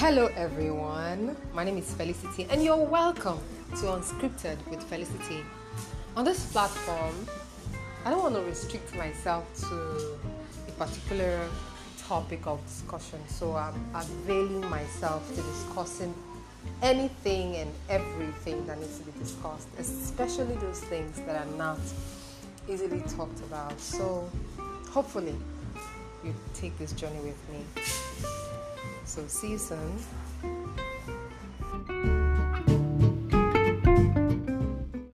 Hello, everyone. My name is Felicity, and you're welcome to Unscripted with Felicity. On this platform, I don't want to restrict myself to a particular topic of discussion, so I'm availing myself to discussing anything and everything that needs to be discussed, especially those things that are not easily talked about. So, hopefully, you take this journey with me. So, see you soon.